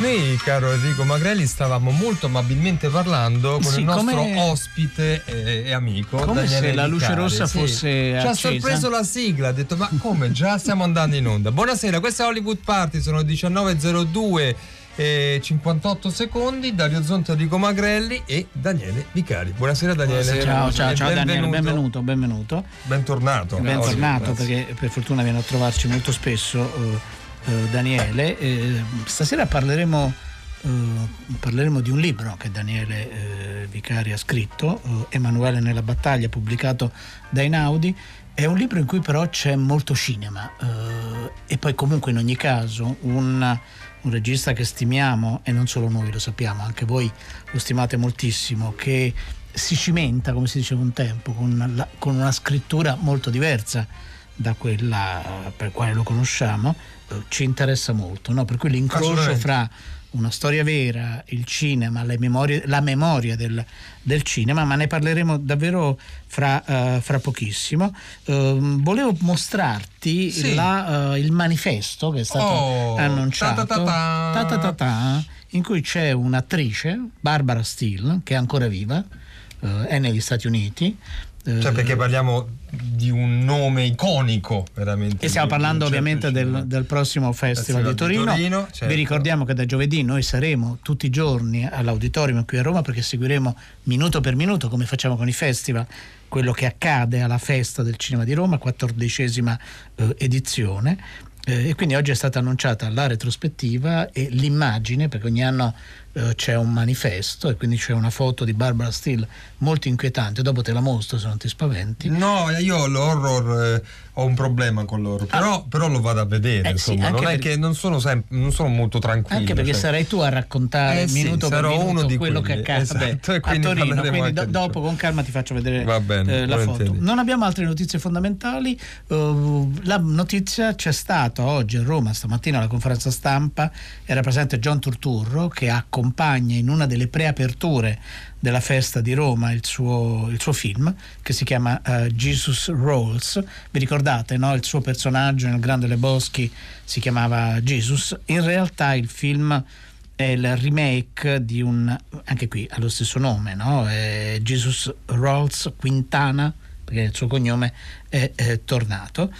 Noi, caro Enrico Magrelli, stavamo molto amabilmente parlando con Sì, il nostro come- ospite e, e amico. Come Daniele se la luce rossa sì. fosse Ci ha accesa. sorpreso la sigla, ha detto ma come già stiamo andando in onda. Buonasera, questa è Hollywood Party, sono 19.02 e 58 secondi, Dario Zonta, Enrico Magrelli e Daniele Vicari. Buonasera Daniele. Ciao, ciao, E ciao Daniele, benvenuto. benvenuto, benvenuto. Bentornato. Bentornato perché per fortuna viene a trovarci molto spesso eh, eh, Daniele. Eh, stasera parleremo, eh, parleremo di un libro che Daniele eh, Vicari ha scritto, eh, Emanuele nella battaglia, pubblicato da Einaudi. È un libro in cui però c'è molto cinema e poi comunque in ogni caso un, un regista che stimiamo e non solo noi lo sappiamo, anche voi lo stimate moltissimo, che si cimenta, come si diceva un tempo, con, la- con una scrittura molto diversa da quella per quale lo conosciamo, eh, ci interessa molto, no? per cui l'incrocio fra una storia vera, il cinema, memorie- la memoria del, del cinema, ma ne parleremo davvero fra, eh, fra pochissimo. Ehm, volevo mostrarti Sì. la, eh, il manifesto che è stato Oh, annunciato, ta-ta-ta-ta. Ta-ta-ta-ta, in cui c'è un'attrice, Barbara Steele, che è ancora viva, è negli Stati Uniti. Eh, Cioè perché parliamo di un nome iconico veramente. e stiamo di- parlando di certo ovviamente del, del prossimo Festival Festival di di Torino. Torino, certo. Vi ricordiamo che da giovedì noi saremo tutti i giorni all'auditorium qui a Roma perché seguiremo minuto per minuto, come facciamo con i festival, quello che accade alla festa del cinema di Roma, quattordicesima eh, edizione. Eh, e quindi oggi è stata annunciata la retrospettiva e l'immagine, perché ogni anno eh, c'è un manifesto e quindi c'è una foto di Barbara Steele molto inquietante. Dopo te la mostro se non ti spaventi. No, io l'horror eh, ho un problema con l'horror, però, però lo vado a vedere, Ah. Eh sì, insomma, anche non è che non sono, sem- non sono molto tranquillo. Anche perché cioè. sarai tu a raccontare Eh sì, minuto per sarò minuto uno di quello quelli, che accade esatto, a Torino. Quindi do- dopo con calma ti faccio vedere bene, eh, la foto. Non abbiamo altre notizie fondamentali. Uh, la notizia c'è stata oggi a Roma stamattina alla conferenza stampa. Era presente John Turturro che accompagna in una delle preaperture della festa di Roma il suo, il suo film che si chiama eh, Jesus Rolls. Vi ricordate, no? Il suo personaggio nel Grande Le Boschi si chiamava Jesus. In realtà il film è il remake di un anche qui ha lo stesso nome, no? È Jesus Rolls Quintana, perché il suo cognome è, è tornato.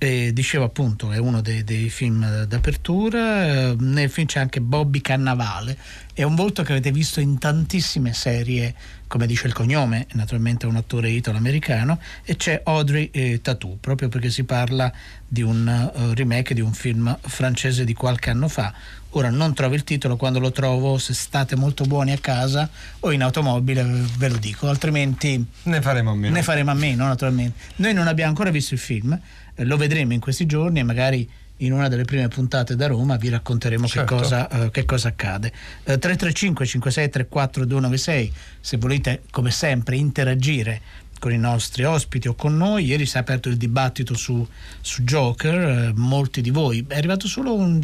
E dicevo appunto, è uno dei, dei film d'apertura. eh, Nel film c'è anche Bobby Cannavale, è un volto che avete visto in tantissime serie, come dice il cognome, naturalmente è un attore italo-americano, e c'è Audrey eh, Tautou, proprio perché si parla di un eh, remake di un film francese di qualche anno fa. Ora non trovo il titolo, quando lo trovo, se state molto buoni a casa o in automobile, ve lo dico, altrimenti Ne faremo a meno. ne faremo a meno, naturalmente. Noi non abbiamo ancora visto il film, eh, lo vedremo in questi giorni e magari in una delle prime puntate da Roma vi racconteremo Certo. che, cosa, eh, che cosa accade. Eh, 335 5634 296 se volete come sempre interagire con i nostri ospiti o con noi. Ieri si è aperto il dibattito su, su Joker, eh, molti di voi. È arrivato solo un,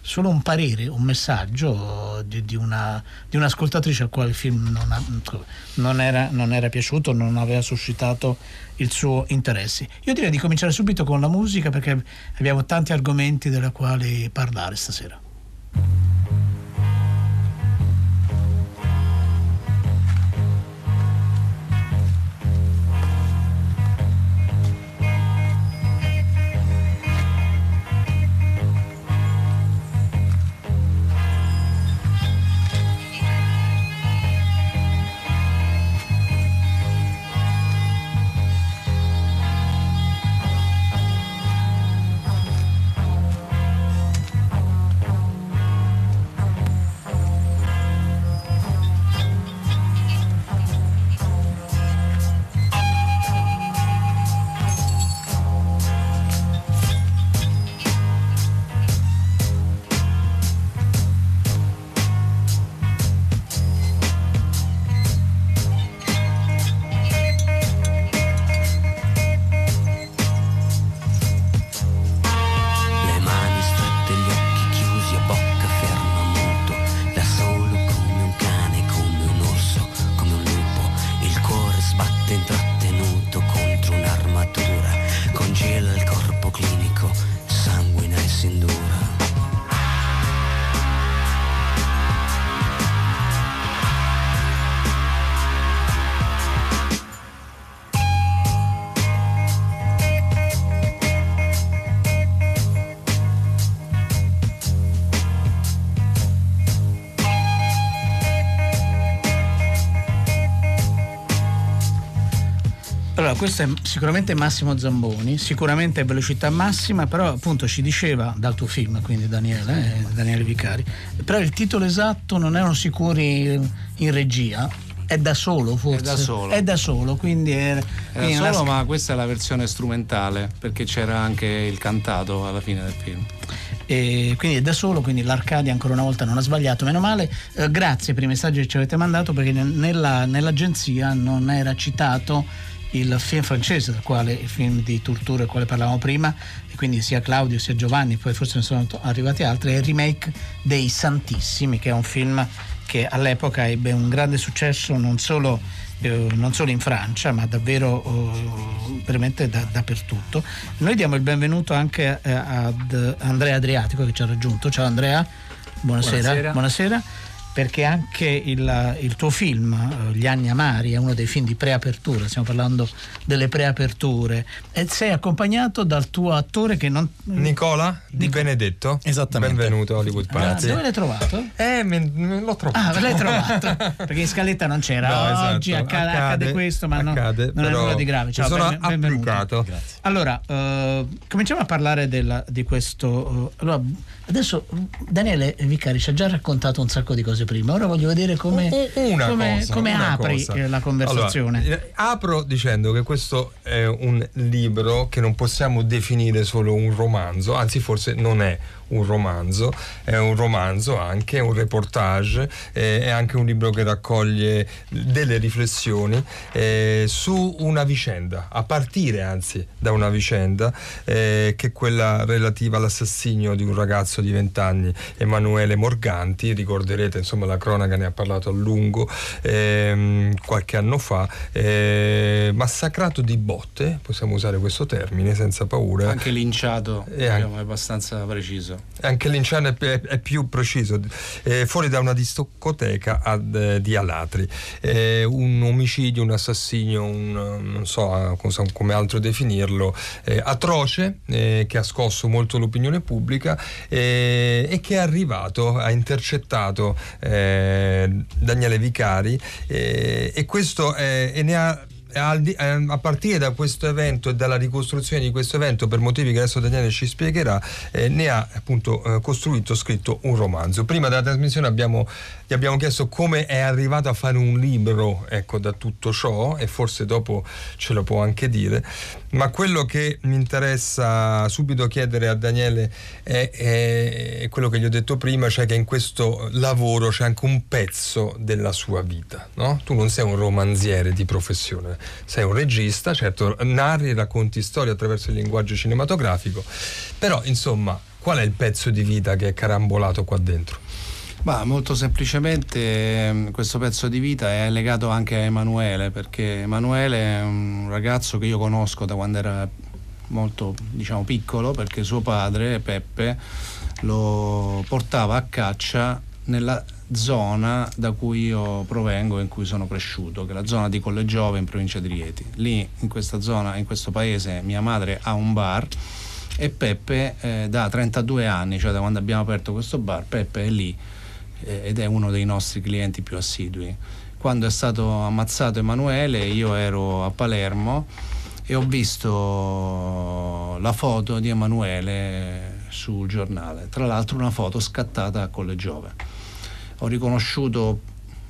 solo un parere, un messaggio di, di una, di un'ascoltatrice al quale il film non, ha- non era, non era piaciuto, non aveva suscitato il suo interesse. Io direi di cominciare subito con la musica perché abbiamo tanti argomenti della quale parlare stasera. Questo è sicuramente Massimo Zamboni, sicuramente velocità massima, però appunto ci diceva dal tuo film, quindi Daniele, eh, Daniele Vicari, però il titolo esatto non erano sicuri in regia, è da solo forse? È da solo. È da solo, quindi è, è da solo, una... ma questa è la versione strumentale, perché c'era anche il cantato alla fine del film. E quindi è da solo, quindi l'Arcadia ancora una volta non ha sbagliato, meno male. Eh, grazie per i messaggi che ci avete mandato perché nella, nell'agenzia non era citato il film francese, del quale il film di Tortura del quale parlavamo prima, e quindi sia Claudio sia Giovanni, poi forse ne sono arrivati altri, è il remake dei Santissimi, che è un film che all'epoca ebbe un grande successo non solo, eh, non solo in Francia, ma davvero eh, veramente da, dappertutto. Noi diamo il benvenuto anche eh, ad Andrea Adriatico che ci ha raggiunto. Ciao Andrea, buonasera. buonasera. buonasera perché anche il, il, tuo film, eh, Gli anni amari, è uno dei film di preapertura, stiamo parlando delle preaperture, e sei accompagnato dal tuo attore che non... Nicola Di Benedetto. Esattamente. Benvenuto a Hollywood Party. Ah, dove l'hai trovato? Eh, me, me l'ho trovato. Ah, l'hai trovato, perché in scaletta non c'era. No, esatto. Oggi accade, accade, accade, questo, ma accade, non, non è nulla di grave. Ciao, sono ben, applicato. Grazie. Allora, uh, cominciamo a parlare della, di questo... Uh, allora, adesso Daniele Vicari ci ha già raccontato un sacco di cose prima, ora voglio vedere come, una come, cosa, come una apri cosa. la conversazione. Allora, eh, apro dicendo che questo è un libro che non possiamo definire solo un romanzo, anzi forse non è un romanzo, è un romanzo anche, un reportage, eh, è anche un libro che raccoglie delle riflessioni eh, su una vicenda, a partire anzi da una vicenda eh, che è quella relativa all'assassinio di un ragazzo di 20 anni, Emanuele Morganti, ricorderete insomma la cronaca ne ha parlato a lungo ehm, qualche anno fa, eh, massacrato di botte, possiamo usare questo termine senza paura. Anche linciato, diciamo, è abbastanza preciso anche l'inciano è, è, più preciso, eh, fuori da una discoteca ad, eh, di Alatri. Eh, un omicidio, un assassinio, un, non so cosa, come altro definirlo, eh, atroce, eh, che ha scosso molto l'opinione pubblica eh, e che è arrivato, ha intercettato Daniele Vicari e questo e ne ha Ehm, a partire da questo evento e dalla ricostruzione di questo evento, per motivi che adesso Daniele ci spiegherà, eh, ne ha appunto eh, costruito, scritto un romanzo. Prima della trasmissione abbiamo, gli abbiamo chiesto come è arrivato a fare un libro ecco, da tutto ciò e forse dopo ce lo può anche dire, ma quello che mi interessa subito chiedere a Daniele è, è, quello che gli ho detto prima, cioè che in questo lavoro c'è anche un pezzo della sua vita. No? Tu non sei un romanziere di professione, sei un regista, certo narri, racconti storie attraverso il linguaggio cinematografico, però insomma qual è il pezzo di vita che è carambolato qua dentro? Bah, molto semplicemente ehm, questo pezzo di vita è legato anche a Emanuele, perché Emanuele è un ragazzo che io conosco da quando era molto diciamo, piccolo, perché suo padre, Peppe, lo portava a caccia nella zona da cui io provengo in cui sono cresciuto, che è la zona di Collegiove in provincia di Rieti. Lì in questa zona, in questo paese, mia madre ha un bar e Peppe eh, da 32 anni, cioè da quando abbiamo aperto questo bar, Peppe è lì ed è uno dei nostri clienti più assidui. Quando è stato ammazzato Emanuele io ero a Palermo e ho visto la foto di Emanuele sul giornale, tra l'altro una foto scattata a Collegiove ho riconosciuto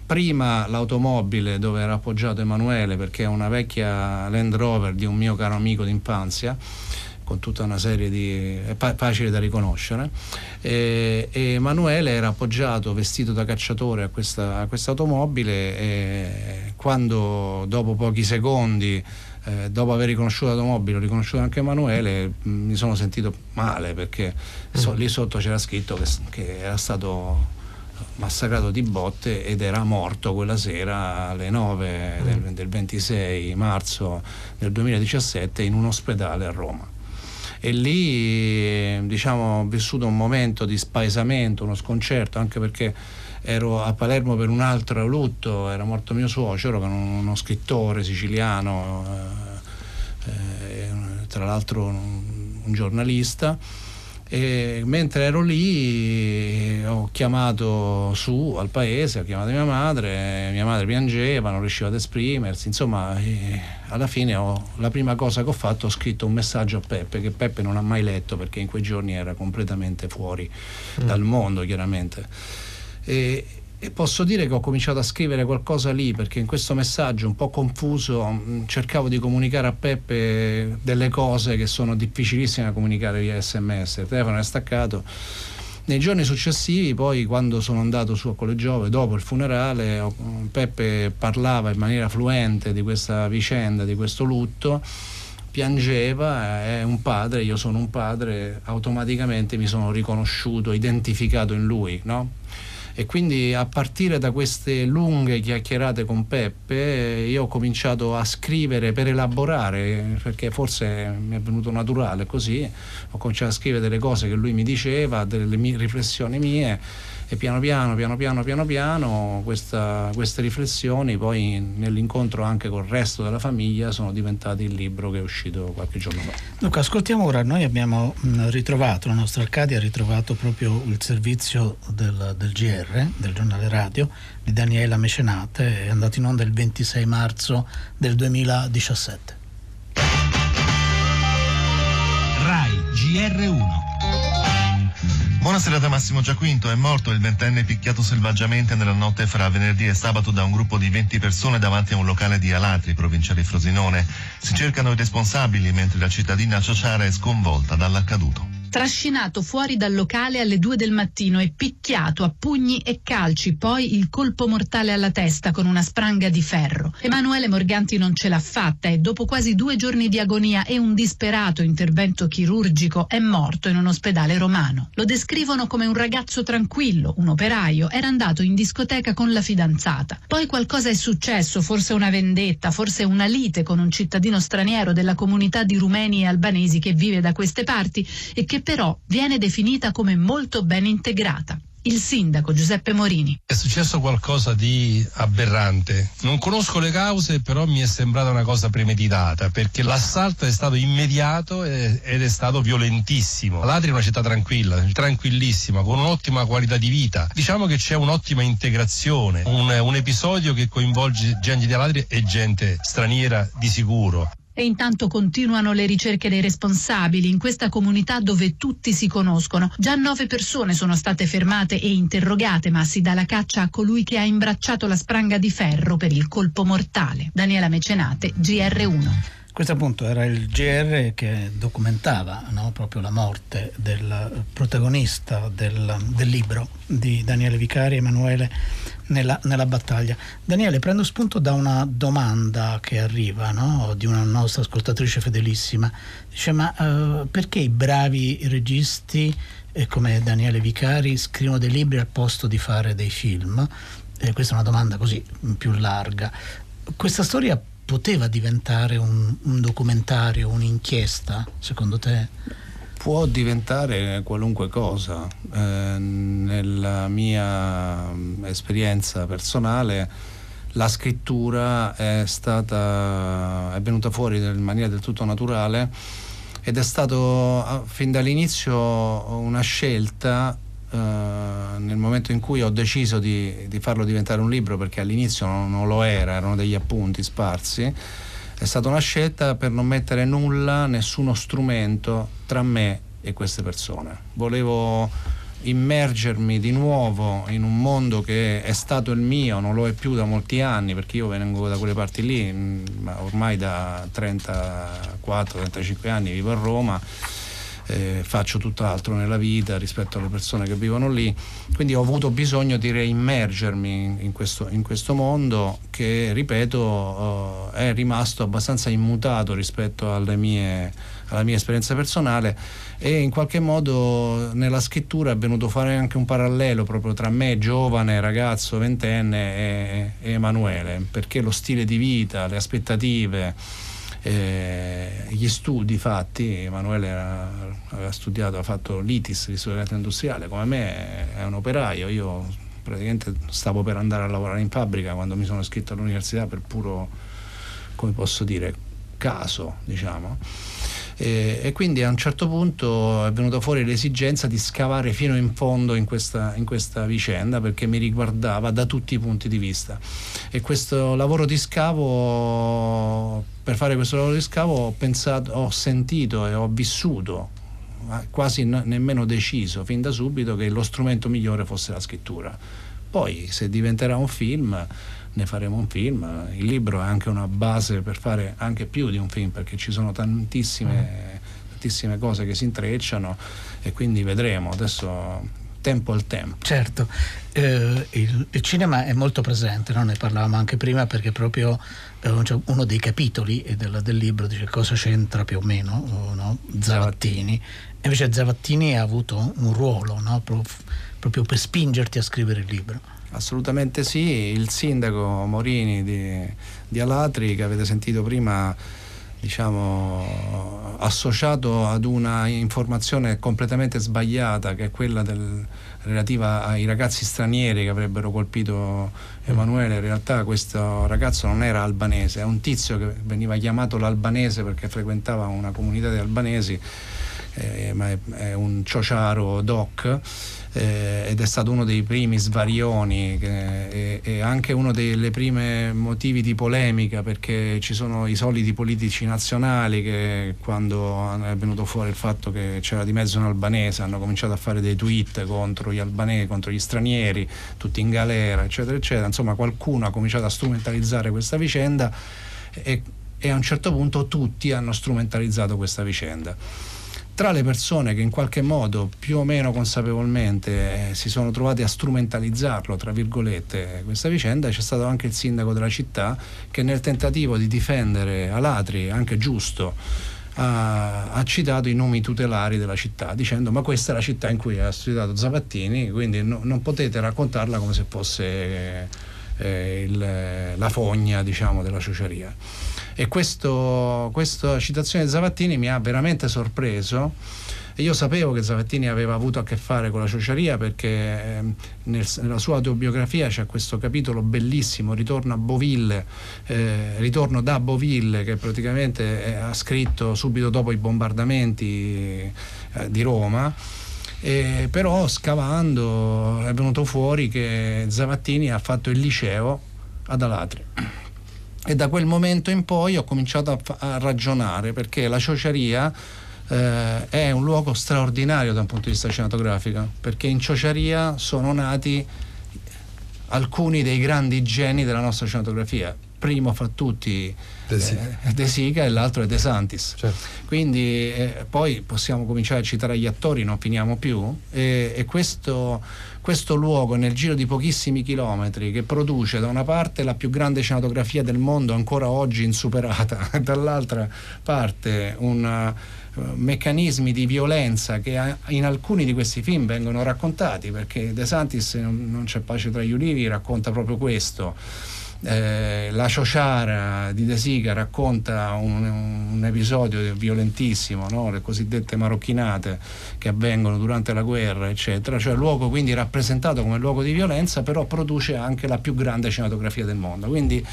prima l'automobile dove era appoggiato Emanuele perché è una vecchia Land Rover di un mio caro amico d'infanzia con tutta una serie di... è facile da riconoscere e, e Emanuele era appoggiato vestito da cacciatore a questa, a questa automobile e quando dopo pochi secondi eh, dopo aver riconosciuto l'automobile, ho riconosciuto anche Emanuele, mi sono sentito male perché so, mm. lì sotto c'era scritto che, che era stato massacrato di botte ed era morto quella sera alle 9 del, mm. del 26 marzo del 2017 in un ospedale a Roma e lì diciamo, ho vissuto un momento di spaesamento, uno sconcerto, anche perché ero a Palermo per un altro lutto, era morto mio suocero, che era uno scrittore siciliano, eh, eh, tra l'altro un, un giornalista e mentre ero lì ho chiamato su al paese, ho chiamato mia madre, mia madre piangeva, non riusciva ad esprimersi, insomma alla fine ho, la prima cosa che ho fatto ho scritto un messaggio a Peppe che Peppe non ha mai letto perché in quei giorni era completamente fuori mm. dal mondo chiaramente. E, e posso dire che ho cominciato a scrivere qualcosa lì perché in questo messaggio un po' confuso mm, cercavo di comunicare a Peppe delle cose che sono difficilissime da comunicare via sms, il telefono è staccato. Nei giorni successivi, poi quando sono andato su a Collegiove, dopo il funerale, Peppe parlava in maniera fluente di questa vicenda, di questo lutto, piangeva, è un padre, io sono un padre, automaticamente mi sono riconosciuto, identificato in lui, no? E quindi a partire da queste lunghe chiacchierate con Peppe io ho cominciato a scrivere per elaborare perché forse mi è venuto naturale così ho cominciato a scrivere delle cose che lui mi diceva delle mie riflessioni mie e piano piano, piano piano, piano piano questa, queste riflessioni poi nell'incontro anche col resto della famiglia sono diventate il libro che è uscito qualche giorno fa. Dunque ascoltiamo ora, noi abbiamo ritrovato, la nostra Arcadia ha ritrovato proprio il servizio del, del GR, del giornale radio, di Daniela Mecenate, è andato in onda il 26 marzo del 2017. RAI GR1 Buonasera da Massimo Giaquinto. È morto il ventenne picchiato selvaggiamente nella notte fra venerdì e sabato da un gruppo di 20 persone davanti a un locale di Alatri, provincia di Frosinone. Si cercano i responsabili mentre la cittadina Ciociara è sconvolta dall'accaduto trascinato fuori dal locale alle due del mattino e picchiato a pugni e calci, poi il colpo mortale alla testa con una spranga di ferro. Emanuele Morganti non ce l'ha fatta e dopo quasi due giorni di agonia e un disperato intervento chirurgico è morto in un ospedale romano. Lo descrivono come un ragazzo tranquillo, un operaio, era andato in discoteca con la fidanzata. Poi qualcosa è successo, forse una vendetta, forse una lite con un cittadino straniero della comunità di rumeni e albanesi che vive da queste parti e che però viene definita come molto ben integrata il sindaco Giuseppe Morini. È successo qualcosa di aberrante. Non conosco le cause, però mi è sembrata una cosa premeditata, perché l'assalto è stato immediato ed è stato violentissimo. L'Atri è una città tranquilla, tranquillissima, con un'ottima qualità di vita. Diciamo che c'è un'ottima integrazione, un, un episodio che coinvolge gente di Alatri e gente straniera di sicuro. E intanto continuano le ricerche dei responsabili in questa comunità dove tutti si conoscono. Già nove persone sono state fermate e interrogate, ma si dà la caccia a colui che ha imbracciato la spranga di ferro per il colpo mortale. Daniela Mecenate, GR1. Questo appunto era il GR che documentava no, proprio la morte del protagonista del, del, libro di Daniele Vicari, Emanuele, nella, nella, battaglia. Daniele, prendo spunto da una domanda che arriva no, di una nostra ascoltatrice fedelissima. Dice, ma uh, perché i bravi registi eh, come Daniele Vicari scrivono dei libri al posto di fare dei film? Eh, questa è una domanda così più larga. Questa storia poteva diventare un, un documentario, un'inchiesta, secondo te? Può diventare qualunque cosa. Eh, nella mia esperienza personale la scrittura è stata è venuta fuori in maniera del tutto naturale ed è stato fin dall'inizio una scelta eh, nel momento in cui ho deciso di, di, farlo diventare un libro, perché all'inizio non, non lo era, erano degli appunti sparsi, è stata una scelta per non mettere nulla, nessuno strumento tra me e queste persone. Volevo immergermi di nuovo in un mondo che è stato il mio, non lo è più da molti anni, perché io vengo da quelle parti lì, ma ormai da 34-35 anni vivo a Roma eh, faccio tutt'altro nella vita rispetto alle persone che vivono lì, quindi ho avuto bisogno di reimmergermi in questo, in questo mondo che, ripeto, eh, è rimasto abbastanza immutato rispetto mie, alla mia esperienza personale e in qualche modo nella scrittura è venuto fare anche un parallelo proprio tra me, giovane, ragazzo, ventenne e, e Emanuele, perché lo stile di vita, le aspettative, Eh, gli studi fatti, Emanuele era, aveva studiato, ha fatto l'ITIS, l'istituto industriale, come me è un operaio, io praticamente stavo per andare a lavorare in fabbrica quando mi sono iscritto all'università per puro, come posso dire, caso, diciamo. E, e, quindi a un certo punto è venuta fuori l'esigenza di scavare fino in fondo in questa, in questa, vicenda perché mi riguardava da tutti i punti di vista. E questo lavoro di scavo per fare questo lavoro di scavo ho pensato ho sentito e ho vissuto quasi nemmeno deciso fin da subito che lo strumento migliore fosse la scrittura. Poi se diventerà un film ne faremo un film. Il libro è anche una base per fare anche più di un film perché ci sono tantissime, tantissime cose che si intrecciano e quindi vedremo. Adesso tempo al tempo. Certo, eh, il, il, cinema è molto presente, no? ne parlavamo anche prima perché proprio eh, cioè uno dei capitoli del, del, libro dice cosa c'entra più o meno no? Zavattini. Invece Zavattini ha avuto un ruolo no? Pro, proprio per spingerti a scrivere il libro. Assolutamente sì, il sindaco Morini di, di Alatri che avete sentito prima diciamo, associato ad una informazione completamente sbagliata che è quella del, relativa ai ragazzi stranieri che avrebbero colpito Emanuele, in realtà questo ragazzo non era albanese, è un tizio che veniva chiamato l'albanese perché frequentava una comunità di albanesi, eh, ma è, è un ciociaro doc eh, ed è stato uno dei primi svarioni e, e, anche uno dei primi motivi di polemica perché ci sono i soliti politici nazionali che quando è venuto fuori il fatto che c'era di mezzo un albanese hanno cominciato a fare dei tweet contro gli albanesi, contro gli stranieri, tutti in galera, eccetera, eccetera. Insomma qualcuno ha cominciato a strumentalizzare questa vicenda e, e a un certo punto tutti hanno strumentalizzato questa vicenda tra le persone che in qualche modo più o meno consapevolmente eh, si sono trovate a strumentalizzarlo, tra virgolette, questa vicenda, c'è stato anche il sindaco della città che nel tentativo di difendere Alatri, anche giusto, ha, ha, citato i nomi tutelari della città, dicendo ma questa è la città in cui ha studiato Zapattini, quindi no, non potete raccontarla come se fosse eh, il, la fogna diciamo, della ciociaria e questo, questa citazione di Zavattini mi ha veramente sorpreso io sapevo che Zavattini aveva avuto a che fare con la ciociaria perché eh, nel, nella sua autobiografia c'è questo capitolo bellissimo, Ritorno a Boville, eh, Ritorno da Boville, che praticamente è, ha scritto subito dopo i bombardamenti eh, di Roma. E però scavando è venuto fuori che Zavattini ha fatto il liceo ad Alatri e da quel momento in poi ho cominciato a, a ragionare perché la ciociaria eh, è un luogo straordinario da un punto di vista cinematografico perché in ciociaria sono nati alcuni dei grandi geni della nostra cinematografia. Primo fra tutti De Sica, eh, De Sica e l'altro è De Santis. Certo. quindi eh, poi possiamo cominciare a citare gli attori non finiamo più e, e questo questo luogo nel giro di pochissimi chilometri che produce da una parte la più grande cinematografia del mondo ancora oggi insuperata dall'altra parte un uh, meccanismi di violenza che in alcuni di questi film vengono raccontati perché De Santis non, non c'è pace tra gli ulivi racconta proprio questo eh, la Ciociara di De Sica racconta un, un episodio violentissimo, no? le cosiddette marocchinate che avvengono durante la guerra, eccetera, cioè luogo quindi rappresentato come luogo di violenza, però produce anche la più grande cinematografia del mondo. Quindi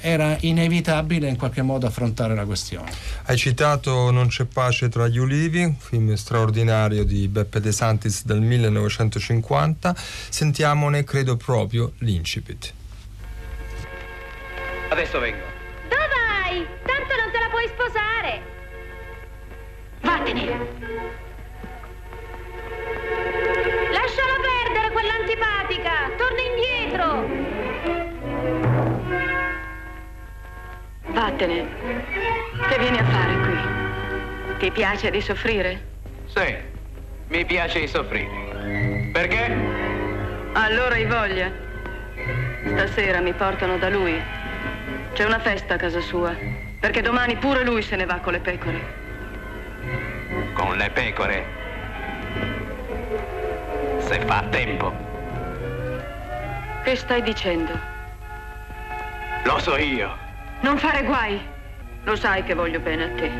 era inevitabile in qualche modo affrontare la questione. Hai citato Non c'è pace tra gli ulivi, film straordinario di Beppe De Santis del 1950. Sentiamone, credo proprio, l'incipit. Adesso vengo. Dove vai? Tanto non te la puoi sposare. Vattene. Lasciala perdere quell'antipatica. Torna indietro. Vattene. Che vieni a fare qui? Ti piace di soffrire? Sì, mi piace di soffrire. Perché? Allora hai voglia. Stasera mi portano da lui. C'è una festa a casa sua, perché domani pure lui se ne va con le pecore. Con le pecore? Se fa tempo. Che stai dicendo? Lo so io. Non fare guai. Lo sai che voglio bene a te.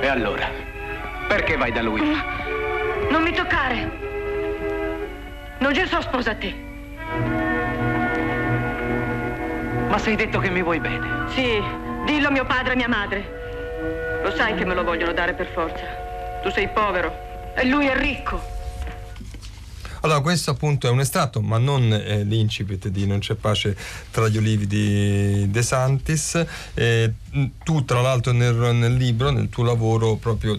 E allora? Perché vai da lui? Non mi toccare. Non ci so sposa a te. Ma sei detto che mi vuoi bene. Sì, dillo a mio padre e a mia madre. Lo sai che me lo vogliono dare per forza. Tu sei povero e lui è ricco. Allora, questo appunto è un estratto, ma non eh, l'incipit di Non c'è pace tra gli olivi di De Santis. Eh, tu, tra l'altro, nel, nel libro, nel tuo lavoro, proprio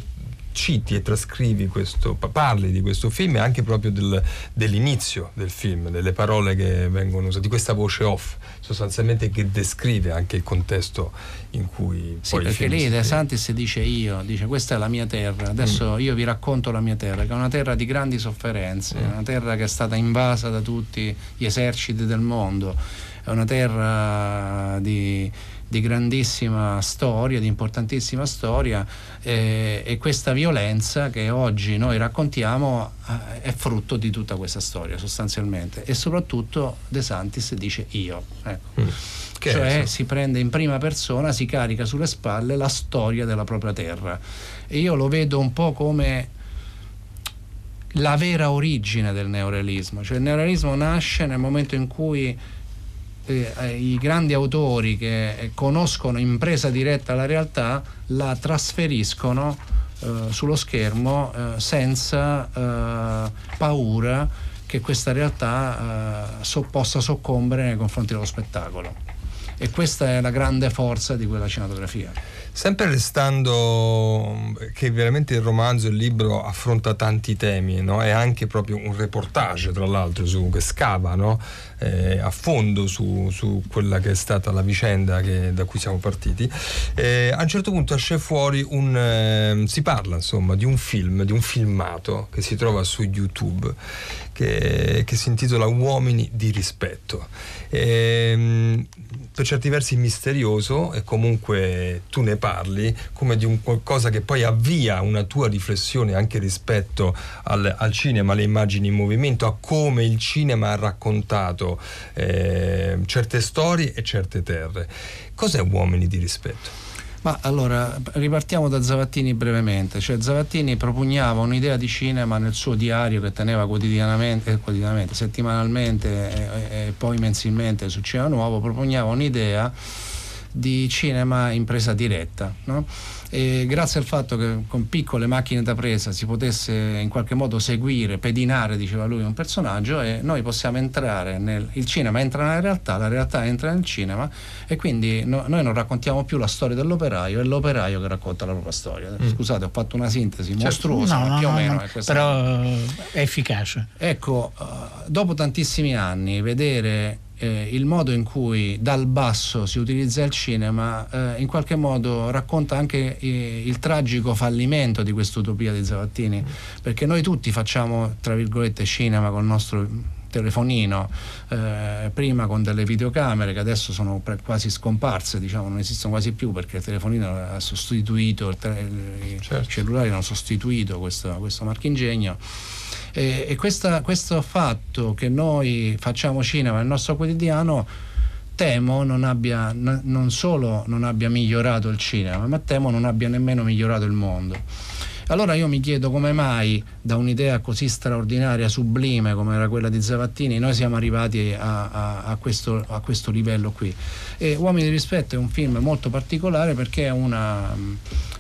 citi e trascrivi questo, parli di questo film e anche proprio del, dell'inizio del film, delle parole che vengono usate, di questa voce off, sostanzialmente che descrive anche il contesto in cui sì, poi perché lì De Santis dice io, dice questa è la mia terra, adesso mm. io vi racconto la mia terra, che è una terra di grandi sofferenze, mm. una terra che è stata invasa da tutti gli eserciti del mondo, è una terra di di grandissima storia, di importantissima storia eh, e questa violenza che oggi noi raccontiamo eh, è frutto di tutta questa storia sostanzialmente e soprattutto De Santis dice io. Ecco. Mm. Cioè si prende in prima persona, si carica sulle spalle la storia della propria terra e io lo vedo un po' come la vera origine del neorealismo, cioè il neorealismo nasce nel momento in cui eh, i grandi autori che conoscono in presa diretta la realtà la trasferiscono eh, sullo schermo eh, senza eh, paura che questa realtà eh, so, possa soccombere nei confronti dello spettacolo. E questa è la grande forza di quella cinematografia. Sempre restando che veramente il romanzo, il libro affronta tanti temi, no? è anche proprio un reportage tra l'altro su, che scava no? Eh, a fondo su, su, quella che è stata la vicenda che, da cui siamo partiti. Eh, a un certo punto esce fuori un... Eh, si parla insomma di un film, di un filmato che si trova su YouTube che, che si intitola Uomini di rispetto. Eh, per certi versi misterioso e comunque tu ne parli come di un qualcosa che poi avvia una tua riflessione anche rispetto al, al cinema, alle immagini in movimento, a come il cinema ha raccontato eh, certe storie e certe terre. Cos'è Uomini di rispetto? Ma allora, ripartiamo da Zavattini brevemente. Cioè, Zavattini propugnava un'idea di cinema nel suo diario che teneva quotidianamente, eh, quotidianamente settimanalmente e, e, poi mensilmente su Cinema Nuovo, propugnava un'idea di cinema in presa diretta. No? Grazie al fatto che con piccole macchine da presa si potesse in qualche modo seguire, pedinare, diceva lui, un personaggio e noi possiamo entrare nel il cinema entra nella realtà, la realtà entra nel cinema e quindi no, noi non raccontiamo più la storia dell'operaio, è l'operaio che racconta la propria storia. Mm. Scusate, ho fatto una sintesi certo. mostruosa, no, ma più no, o meno è questa. Però è efficace. Ecco, uh, dopo tantissimi anni vedere eh, il modo in cui dal basso si utilizza il cinema eh, in qualche modo racconta anche eh, il tragico fallimento di quest'utopia di Zavattini, perché noi tutti facciamo, tra virgolette, cinema con il nostro telefonino, eh, prima con delle videocamere che adesso sono pre- quasi scomparse, diciamo, non esistono quasi più perché il telefonino ha sostituito, il te- certo. i cellulari hanno sostituito questo, questo marchingegno. E, e questa, questo fatto che noi facciamo cinema nel nostro quotidiano temo non abbia non solo non abbia migliorato il cinema, ma temo non abbia nemmeno migliorato il mondo. Allora io mi chiedo come mai da un'idea così straordinaria, sublime come era quella di Zavattini, noi siamo arrivati a, a, a, questo, a questo, livello qui. E Uomini di rispetto è un film molto particolare perché è una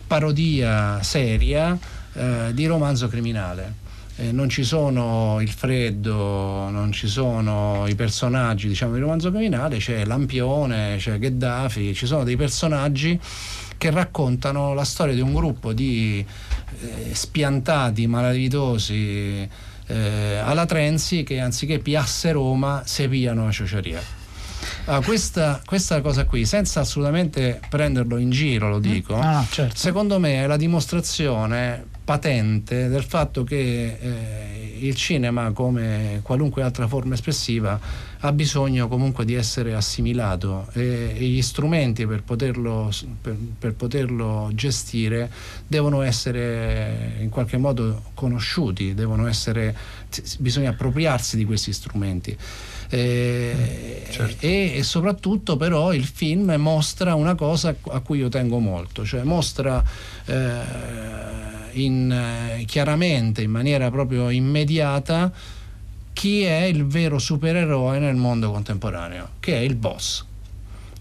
parodia seria eh, di romanzo criminale eh, non ci sono il freddo, non ci sono i personaggi diciamo, di romanzo criminale, c'è Lampione, c'è Gheddafi, ci sono dei personaggi che raccontano la storia di un gruppo di eh, spiantati, malavitosi eh, alatrensi che anziché piasse Roma se piano a ciociaria. Ah, questa, questa, cosa qui, senza assolutamente prenderlo in giro, lo dico, ah, certo. secondo me è la dimostrazione patente del fatto che eh, il cinema, come qualunque altra forma espressiva, ha bisogno comunque di essere assimilato e, e gli strumenti per poterlo, per, per poterlo, gestire devono essere in qualche modo conosciuti, essere, bisogna appropriarsi di questi strumenti. Eh, certo. e, e, soprattutto però il film mostra una cosa a cui io tengo molto, cioè mostra eh, in, eh, chiaramente, in maniera proprio immediata, chi è il vero supereroe nel mondo contemporaneo, che è il boss.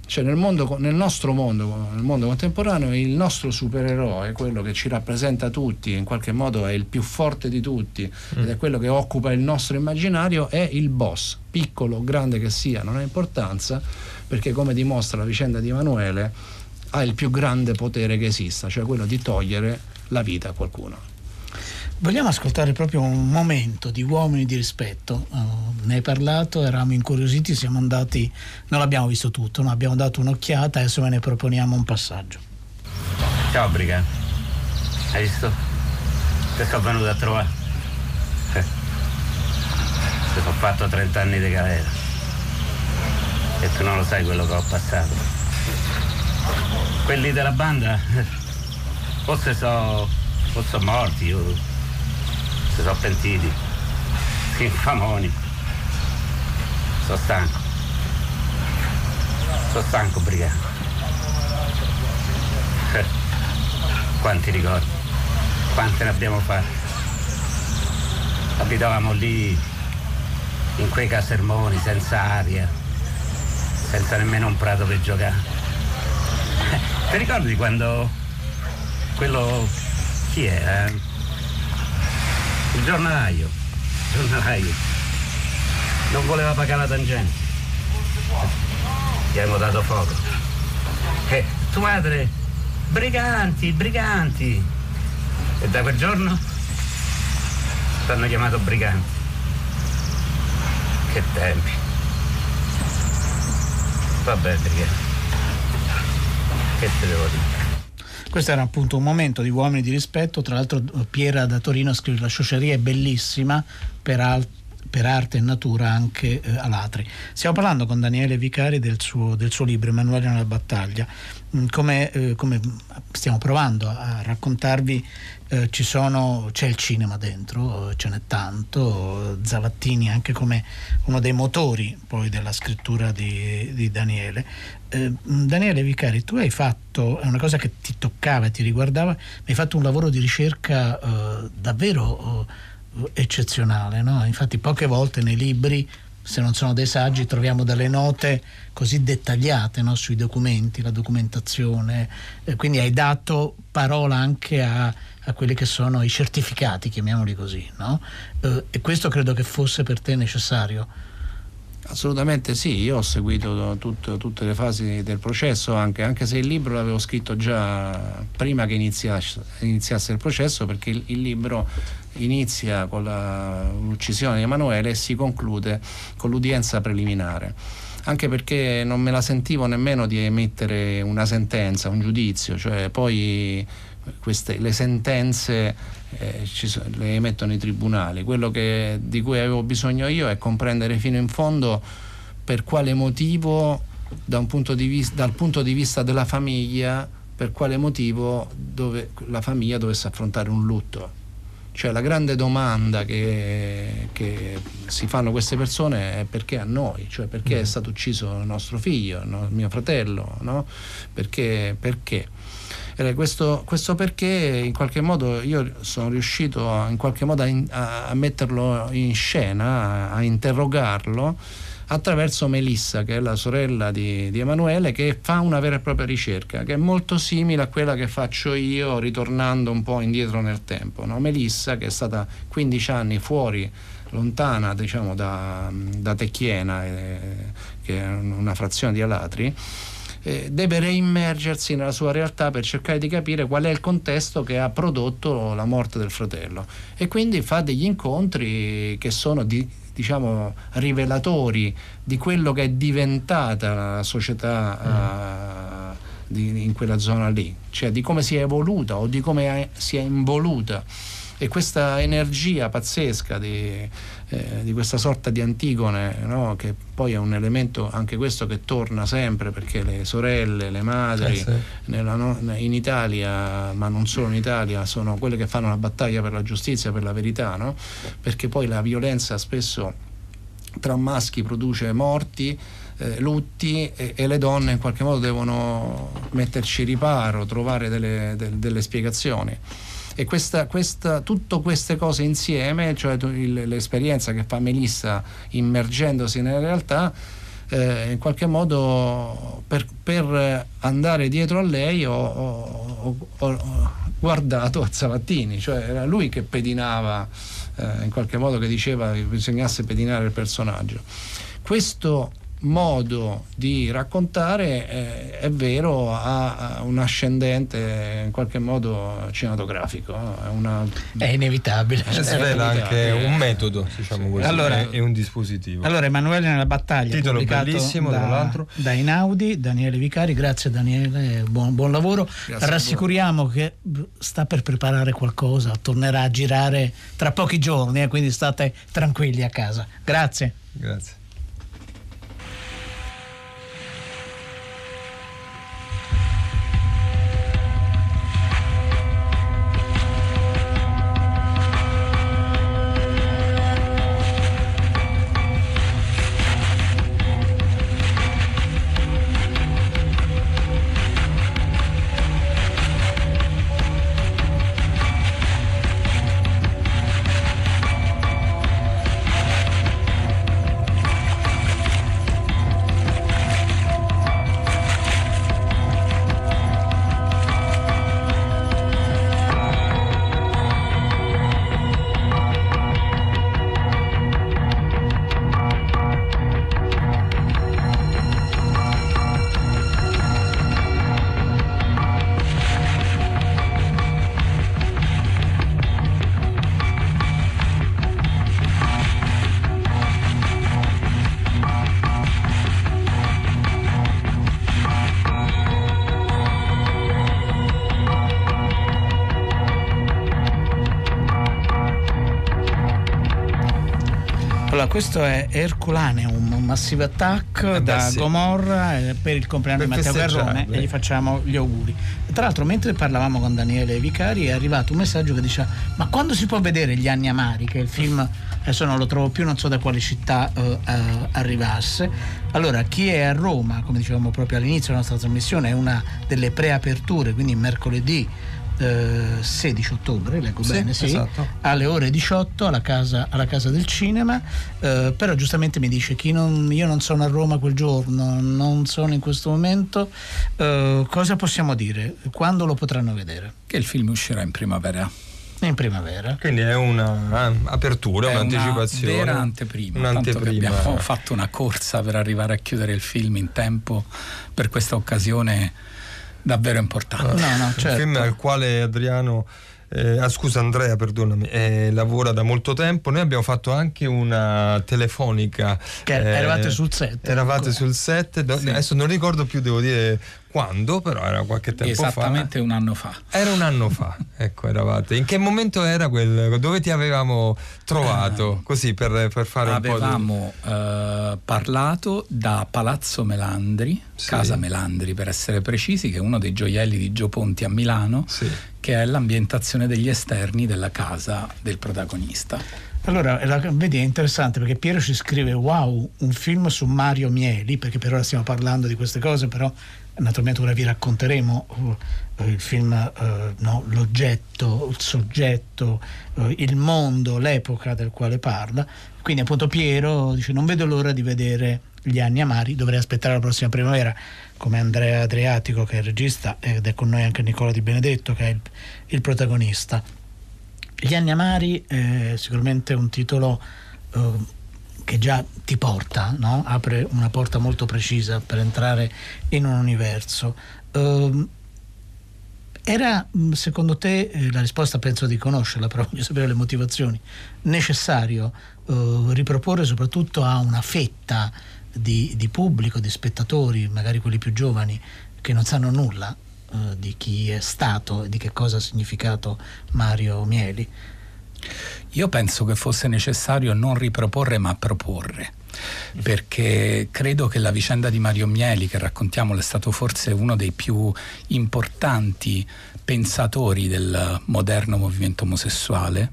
Cioè nel, mondo, nel nostro mondo, nel mondo contemporaneo, il nostro supereroe, quello che ci rappresenta tutti, in qualche modo è il più forte di tutti mm. ed è quello che occupa il nostro immaginario, è il boss, piccolo o grande che sia, non ha importanza, perché come dimostra la vicenda di Emanuele, ha il più grande potere che esista, cioè quello di togliere la vita a qualcuno. Vogliamo ascoltare proprio un momento di uomini di rispetto. Uh, ne hai parlato, eravamo incuriositi, siamo andati, non l'abbiamo visto tutto, non abbiamo dato un'occhiata, adesso ve ne proponiamo un passaggio. Ciao Briga, hai visto? Ti sono venuto a trovare. Eh. Ti sono fatto 30 anni di galera. E tu non lo sai quello che ho passato. Quelli della banda, forse sono so morti, io si sono pentiti, infamoni. Sono stanco. Sono stanco, brigante. Eh, quanti ricordi, quante ne abbiamo fatte. Abitavamo lì, in quei casermoni, senza aria, senza nemmeno un prato per giocare. Ti ricordi quando quello chi era? Il giornalaio, il giornalaio, non voleva pagare la tangente. Gli hanno dato fuoco. E tua madre, briganti, briganti. E da quel giorno t'hanno chiamato briganti. Che tempi. Vabbè, briganti. Che te devo dire? Questo era appunto un momento di uomini di rispetto, tra l'altro Piera da Torino scrive la sciocceria è bellissima, peraltro per arte e natura anche eh, Alatri. Stiamo parlando con Daniele Vicari del suo, del suo libro Emanuele nella battaglia. Mm, come, eh, come, stiamo provando a raccontarvi, eh, sono, c'è il cinema dentro, eh, ce n'è tanto, Zavattini anche come uno dei motori poi della scrittura di, di Daniele. Eh, Daniele Vicari, tu hai fatto, è una cosa che ti toccava e ti riguardava, hai fatto un lavoro di ricerca eh, davvero eccezionale. No? Infatti poche volte nei libri, se non sono dei saggi, troviamo delle note così dettagliate no? sui documenti, la documentazione. Eh, quindi hai dato parola anche a, a, quelli che sono i certificati, chiamiamoli così. No? Eh, e questo credo che fosse per te necessario. Assolutamente sì, io ho seguito tutto, tutte le fasi del processo, anche, anche, se il libro l'avevo scritto già prima che iniziasse, iniziasse il processo, perché il, il libro inizia con la, l'uccisione di Emanuele e si conclude con l'udienza preliminare anche perché non me la sentivo nemmeno di emettere una sentenza, un giudizio, cioè poi queste, le sentenze eh, so, le emettono i tribunali. Quello che, di cui avevo bisogno io è comprendere fino in fondo per quale motivo, da punto vista, dal punto di vista della famiglia, per quale motivo dove, la famiglia dovesse affrontare un lutto. Cioè la grande domanda che, che, si fanno queste persone è perché a noi, cioè perché mm. è stato ucciso il nostro figlio, no? mio fratello, no? perché, perché? Questo, questo, perché in qualche modo io sono riuscito a, in qualche modo a, a metterlo in scena, a, a interrogarlo attraverso Melissa, che è la sorella di, di, Emanuele, che fa una vera e propria ricerca, che è molto simile a quella che faccio io ritornando un po' indietro nel tempo. No? Melissa, che è stata 15 anni fuori, lontana diciamo, da, da Tecchiena, eh, che è una frazione di Alatri, eh, deve reimmergersi nella sua realtà per cercare di capire qual è il contesto che ha prodotto la morte del fratello e quindi fa degli incontri che sono di, diciamo, rivelatori di quello che è diventata la società uh, di, in quella zona lì, cioè di come si è evoluta o di come è, si è involuta. e questa energia pazzesca di, eh, di questa sorta di Antigone, no? che poi è un elemento anche questo che torna sempre perché le sorelle, le madri Eh, sì. nella in Italia, ma non solo in Italia, sono quelle che fanno la battaglia per la giustizia, per la verità, no? perché poi la violenza spesso tra maschi produce morti, eh, lutti e, e le donne in qualche modo devono metterci riparo, trovare delle, del- delle spiegazioni. E questa, questa, tutte queste cose insieme, cioè l'esperienza che fa Melissa immergendosi nella realtà, eh, in qualche modo per, per andare dietro a lei ho, ho- ho- ho guardato a Zavattini, cioè era lui che pedinava, eh, in qualche modo che diceva che bisognasse pedinare il personaggio. Questo modo di raccontare eh, è vero ha ha un ascendente in qualche modo cinematografico eh, è, una, È inevitabile. E svela anche un metodo, diciamo così, Allora- e- e un dispositivo. Allora, Emanuele nella battaglia, Titolo bellissimo, da, tra l'altro. da Inaudi, Daniele Vicari, grazie Daniele, buon, buon lavoro. Grazie Rassicuriamo che sta per preparare qualcosa, tornerà a girare tra pochi giorni, eh, quindi state tranquilli a casa. Grazie. Grazie. Questo è Herculaneum, un Massive Attack beh, da sì. Gomorra eh, per il compleanno Per di Matteo Garrone eh. e gli facciamo gli auguri. Tra l'altro, mentre parlavamo con Daniele Vicari, è arrivato un messaggio che diceva: Ma quando si può vedere Gli anni amari? Che il film adesso non lo trovo più, non so da quale città eh, eh, arrivasse. Allora, chi è a Roma, come dicevamo proprio all'inizio della nostra trasmissione, è una delle preaperture, quindi mercoledì. Eh, 16 ottobre, leggo Sì, bene, sì, esatto. alle ore 18 alla casa, alla casa del cinema, eh, però giustamente mi dice chi non, io non sono a Roma quel giorno, non sono in questo momento, eh, cosa possiamo dire? Quando lo potranno vedere? Che il film uscirà in primavera. In primavera. Quindi è un'apertura, È un'anticipazione. Una vera anteprima. Tanto che Un'anteprima. abbiamo fatto una corsa per arrivare a chiudere il film in tempo per questa occasione davvero importante. No, no, Un certo. film al quale Adriano, eh, ah, scusa Andrea, perdonami, eh, lavora da molto tempo. Noi abbiamo fatto anche una telefonica. Che eravate sul set, Eravate ecco. sul set, do- Sì. adesso non ricordo più, devo dire quando, però era qualche tempo Esattamente un anno fa. fa. Era un anno fa, ecco, eravate. In che momento era quel, dove ti avevamo trovato? Così per, per fare un po' di... Avevamo eh, parlato da Palazzo Melandri, Sì. Casa Melandri per essere precisi, che è uno dei gioielli di Gio Ponti a Milano, Sì. che è l'ambientazione degli esterni della casa del protagonista. Allora, la- vedi, è interessante perché Piero ci scrive: Wow, un film su Mario Mieli, perché per ora stiamo parlando di queste cose, però naturalmente ora vi racconteremo uh, uh, il film, uh, no, l'oggetto, il soggetto, uh, il mondo, l'epoca del quale parla. Quindi, appunto, Piero dice: Non vedo l'ora di vedere gli anni amari, dovrei aspettare la prossima primavera, come Andrea Adriatico, che è il regista, ed è con noi anche Nicola Di Benedetto, che è il, il protagonista. Gli anni amari è sicuramente un titolo eh, che già ti porta, no? apre una porta molto precisa per entrare in un universo. Ehm, era mh, secondo te, eh, la risposta penso di conoscerla, però voglio sapere le motivazioni, necessario eh, riproporre soprattutto a una fetta di, di pubblico, di spettatori, magari quelli più giovani, che non sanno nulla eh, di chi è stato e di che cosa ha significato Mario Mieli? Io penso che fosse necessario non riproporre ma proporre perché credo che la vicenda di Mario Mieli che raccontiamo è stato forse uno dei più importanti pensatori del moderno movimento omosessuale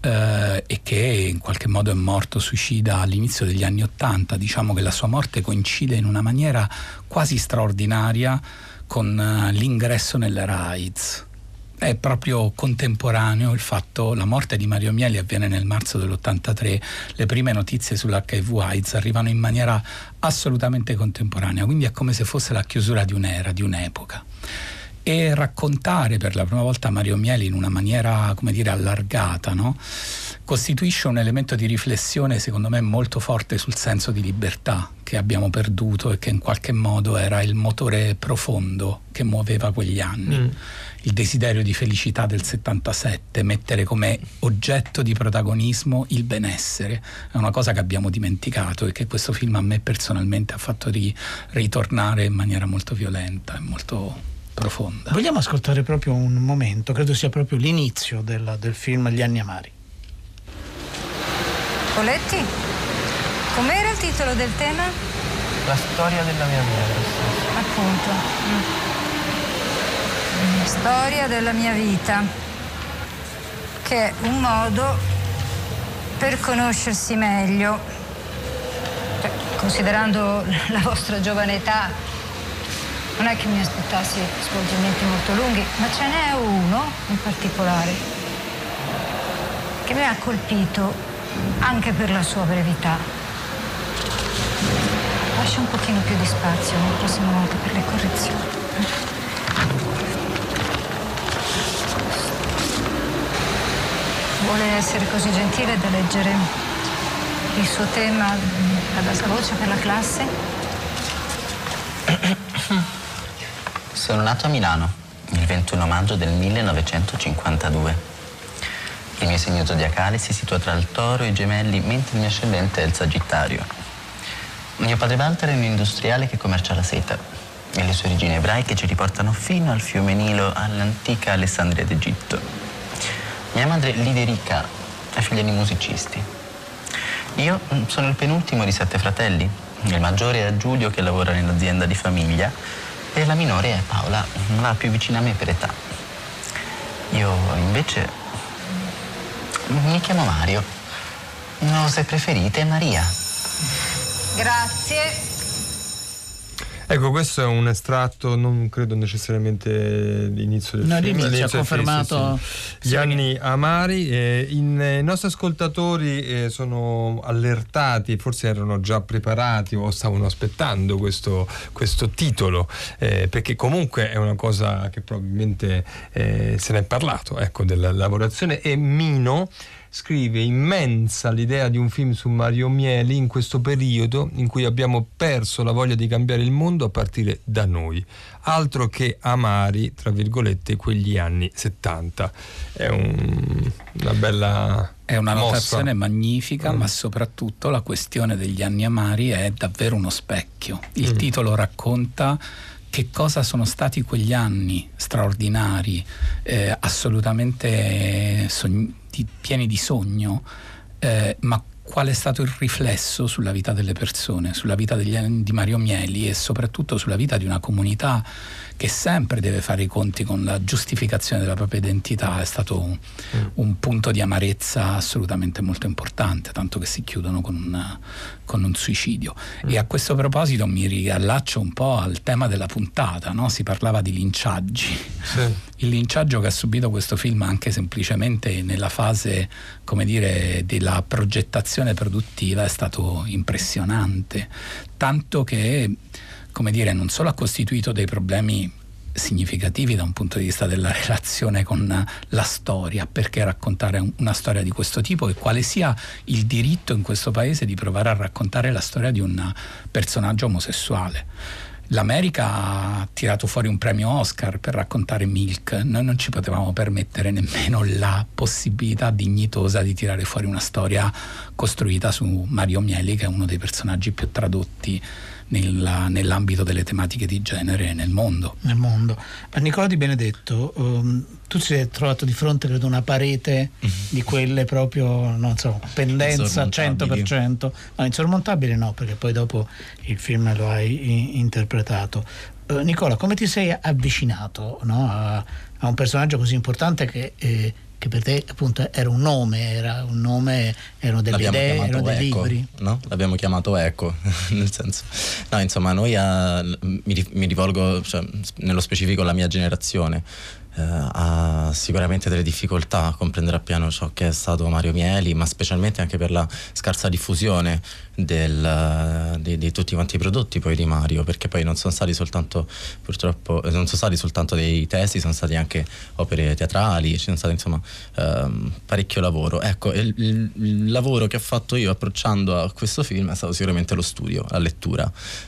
eh, e che in qualche modo è morto suicida all'inizio degli anni Ottanta. Diciamo che la sua morte coincide in una maniera quasi straordinaria con uh, l'ingresso nelle RAIDS è proprio contemporaneo il fatto, la morte di Mario Mieli avviene nel marzo dell'83, le prime notizie sull'HIV AIDS arrivano in maniera assolutamente contemporanea, quindi è come se fosse la chiusura di un'era, di un'epoca e raccontare per la prima volta Mario Mieli in una maniera, come dire, allargata, no? costituisce un elemento di riflessione secondo me molto forte sul senso di libertà che abbiamo perduto e che in qualche modo era il motore profondo che muoveva quegli anni. Mm. Il desiderio di felicità del 77, mettere come oggetto di protagonismo il benessere, è una cosa che abbiamo dimenticato e che questo film a me personalmente ha fatto ri- ritornare in maniera molto violenta e molto profonda. Vogliamo ascoltare proprio un momento, credo sia proprio l'inizio del, del film Gli anni amari. Coletti, com'era il titolo del tema? La storia della mia vita. Appunto. La storia della mia vita, che è un modo per conoscersi meglio. Cioè, considerando la vostra giovane età, non è che mi aspettassi svolgimenti molto lunghi, ma ce n'è uno in particolare che mi ha colpito anche per la sua brevità. Lascia un pochino più di spazio la prossima volta per le correzioni. Vuole essere così gentile da leggere il suo tema ad alta voce per la classe? Sono nato a Milano il 21 maggio del 1952. Il mio segno zodiacale si situa tra il toro e i gemelli, mentre il mio ascendente è il sagittario. Mio padre Walter è un industriale che commercia la seta e le sue origini ebraiche ci riportano fino al fiume Nilo, all'antica Alessandria d'Egitto. Mia madre Liderica è figlia di musicisti. Io sono il penultimo di sette fratelli. Il maggiore è Giulio che lavora nell'azienda di famiglia e la minore è Paola, la più vicina a me per età. Io invece mi chiamo Mario. No, se preferite Maria. Grazie. Ecco, questo è un estratto, non credo necessariamente l'inizio del no, film. L'inizio ha confermato sì, sì, sì. gli anni amari. Eh, in, eh, I nostri ascoltatori eh, sono allertati, forse erano già preparati o stavano aspettando questo, questo titolo, eh, perché comunque è una cosa che probabilmente eh, se ne è parlato, ecco, della lavorazione. E Mino scrive immensa l'idea di un film su Mario Mieli in questo periodo in cui abbiamo perso la voglia di cambiare il mondo a partire da noi. Altro che amari, tra virgolette, quegli anni 70. È un, una bella... È una notazione magnifica, mm. ma soprattutto la questione degli anni amari è davvero uno specchio. Il mm. titolo racconta che cosa sono stati quegli anni straordinari, eh, assolutamente sogn- di, pieni di sogno, eh, ma qual è stato il riflesso sulla vita delle persone, sulla vita degli, di Mario Mieli e soprattutto sulla vita di una comunità che sempre deve fare i conti con la giustificazione della propria identità è stato un, mm. un punto di amarezza assolutamente molto importante, tanto che si chiudono con, una, con un suicidio. Mm. E a questo proposito mi riallaccio un po' al tema della puntata, no? si parlava di linciaggi. Sì. Il linciaggio che ha subito questo film anche semplicemente nella fase, come dire, della progettazione produttiva è stato impressionante, tanto che come dire, non solo ha costituito dei problemi significativi da un punto di vista della relazione con la storia, perché raccontare una storia di questo tipo e quale sia il diritto in questo paese di provare a raccontare la storia di un personaggio omosessuale. L'America ha tirato fuori un premio Oscar per raccontare Milk, noi non ci potevamo permettere nemmeno la possibilità dignitosa di tirare fuori una storia costruita su Mario Mieli, che è uno dei personaggi più tradotti nella, nell'ambito delle tematiche di genere nel mondo. Nel mondo. Ma Nicola Di Benedetto, um, tu ti sei trovato di fronte credo una parete di quelle proprio, non so, pendenza 100%, no, insormontabile no, perché poi dopo il film lo hai interpretato. Uh, Nicola, come ti sei avvicinato no, a, a, un personaggio così importante che... Eh, che per te appunto era un nome, era un nome, erano delle L'abbiamo idee, erano dei Eco, libri. No? L'abbiamo chiamato Eco, nel senso. No, insomma, noi a, mi, mi, rivolgo cioè, nello specifico alla mia generazione. Uh, ha sicuramente delle difficoltà a comprendere appieno ciò che è stato Mario Mieli, ma specialmente anche per la scarsa diffusione del, di, di, tutti quanti i prodotti poi di Mario, perché poi non sono stati soltanto purtroppo non sono stati soltanto dei testi, sono stati anche opere teatrali, ci sono stato insomma um, parecchio lavoro. Ecco, il, il, il, lavoro che ho fatto io approcciando a questo film è stato sicuramente lo studio, la lettura.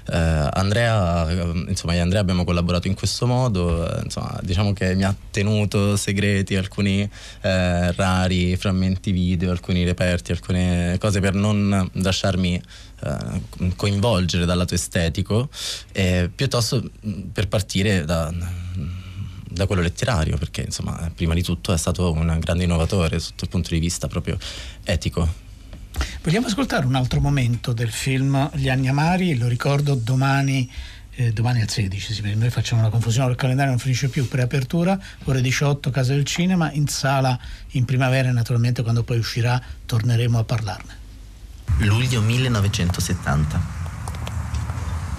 Uh, Andrea, insomma, io e Andrea abbiamo collaborato in questo modo, uh, insomma, diciamo che mi ha tenuto segreti alcuni uh, rari frammenti video, alcuni reperti, alcune cose per non lasciarmi eh, coinvolgere dal lato estetico, eh, piuttosto per partire da, da quello letterario, perché insomma prima di tutto è stato un grande innovatore sotto il punto di vista proprio etico. Vogliamo ascoltare un altro momento del film Gli anni amari, lo ricordo domani eh, domani al 16, sì, noi facciamo una confusione, il calendario non finisce più, preapertura, ore 18, Casa del Cinema, in sala in primavera e naturalmente quando poi uscirà torneremo a parlarne. Luglio 1970.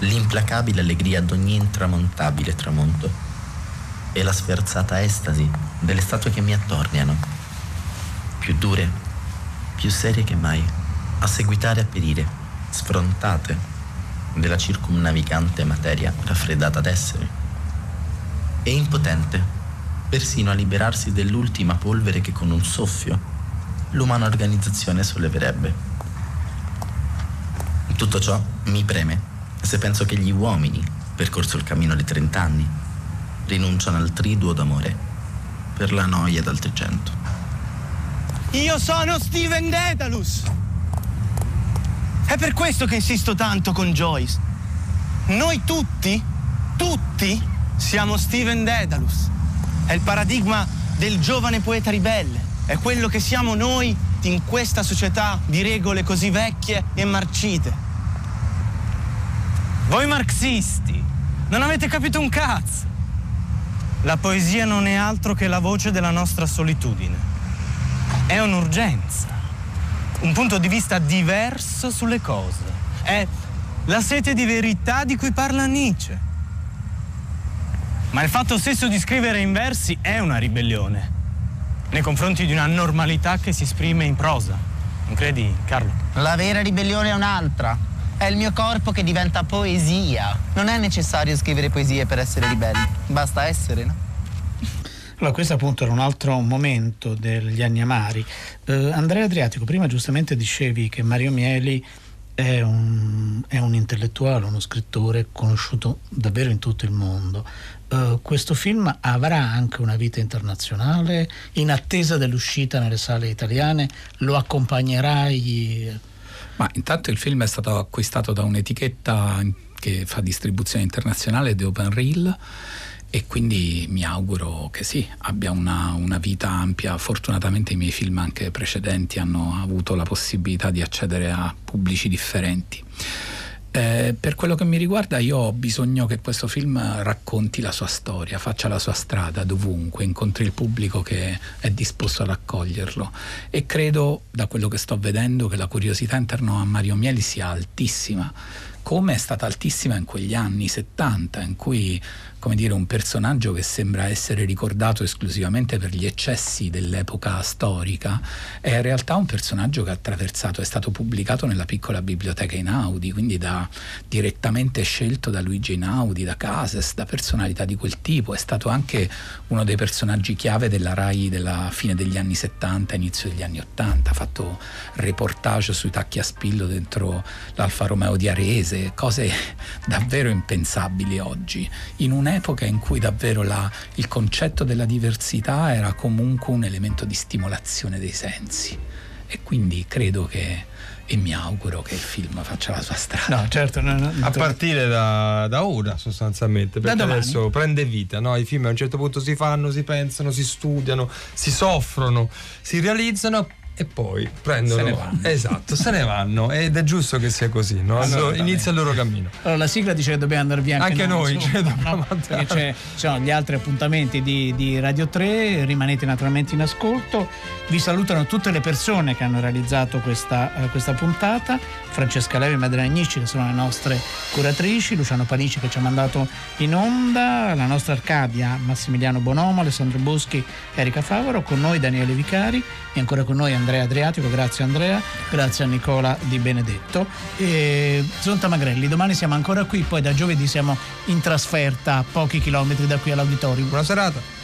L'implacabile allegria d'ogni intramontabile tramonto e la sferzata estasi delle statue che mi attorniano, più dure, più serie che mai, a seguitare a perire, sfrontate della circumnavigante materia raffreddata d'essere, e impotente persino a liberarsi dell'ultima polvere che con un soffio l'umana organizzazione solleverebbe. Tutto ciò mi preme se penso che gli uomini, percorso il cammino di 30 anni, rinunciano al triduo d'amore per la noia d'altri cento. Io sono Steven Dedalus! È per questo che insisto tanto con Joyce. Noi tutti, tutti, siamo Steven Dedalus. È il paradigma del giovane poeta ribelle. È quello che siamo noi in questa società di regole così vecchie e marcite. Voi marxisti, non avete capito un cazzo. La poesia non è altro che la voce della nostra solitudine. È un'urgenza, un punto di vista diverso sulle cose. È la sete di verità di cui parla Nietzsche. Ma il fatto stesso di scrivere in versi è una ribellione nei confronti di una normalità che si esprime in prosa. Non credi, Carlo? La vera ribellione è un'altra. È il mio corpo che diventa poesia. Non è necessario scrivere poesie per essere ribelli, basta essere, no? Allora, questo appunto era un altro momento degli anni amari. Eh, Andrea Adriatico, prima giustamente dicevi che Mario Mieli è un, è un, intellettuale, uno scrittore conosciuto davvero in tutto il mondo. Uh, questo film avrà anche una vita internazionale, in attesa dell'uscita nelle sale italiane, lo accompagnerai? Ma intanto il film è stato acquistato da un'etichetta che fa distribuzione internazionale di Open Reel e quindi mi auguro che sì, abbia una, una, vita ampia. Fortunatamente i miei film anche precedenti hanno avuto la possibilità di accedere a pubblici differenti. Eh, per quello che mi riguarda io ho bisogno che questo film racconti la sua storia, faccia la sua strada dovunque, incontri il pubblico che è disposto ad accoglierlo e credo da quello che sto vedendo che la curiosità intorno a Mario Mieli sia altissima come è stata altissima in quegli anni 70 in cui come dire, un personaggio che sembra essere ricordato esclusivamente per gli eccessi dell'epoca storica, è in realtà un personaggio che ha attraversato, è stato pubblicato nella piccola biblioteca Inaudi, quindi da, direttamente scelto da Luigi Inaudi, da Cases, da personalità di quel tipo, è stato anche uno dei personaggi chiave della RAI della fine degli anni 70, inizio degli anni 80, ha fatto reportage sui tacchi a spillo dentro l'Alfa Romeo di Arese, cose davvero impensabili oggi, in un'epoca un'epoca in cui davvero la, il concetto della diversità era comunque un elemento di stimolazione dei sensi. e quindi credo che e mi auguro che il film faccia la sua strada. No, certo, no, no, a partire da, da, ora sostanzialmente, perché adesso prende vita, no? i film a un certo punto si fanno, si pensano, si studiano, si soffrono, si realizzano e poi prendono. Se ne vanno. Esatto, se ne vanno ed è giusto che sia così, no? Allora, inizia il loro cammino. Allora la sigla dice che dobbiamo andare via anche, anche noi, noi cioè, no? perché c'è, ci sono gli altri appuntamenti di, di, Radio 3, rimanete naturalmente in ascolto. Vi salutano tutte le persone che hanno realizzato questa, uh, questa puntata, Francesca Levi e Madeleine Agnicci che sono le nostre curatrici, Luciano Panici che ci ha mandato in onda, la nostra Arcadia, Massimiliano Bonomo, Alessandro Boschi, Erika Favaro, con noi Daniele Vicari e ancora con noi Andrea Adriatico, grazie Andrea, grazie a Nicola Di Benedetto. E Zonta Magrelli, domani siamo ancora qui, poi da giovedì siamo in trasferta a pochi chilometri da qui all'auditorium. Buona serata.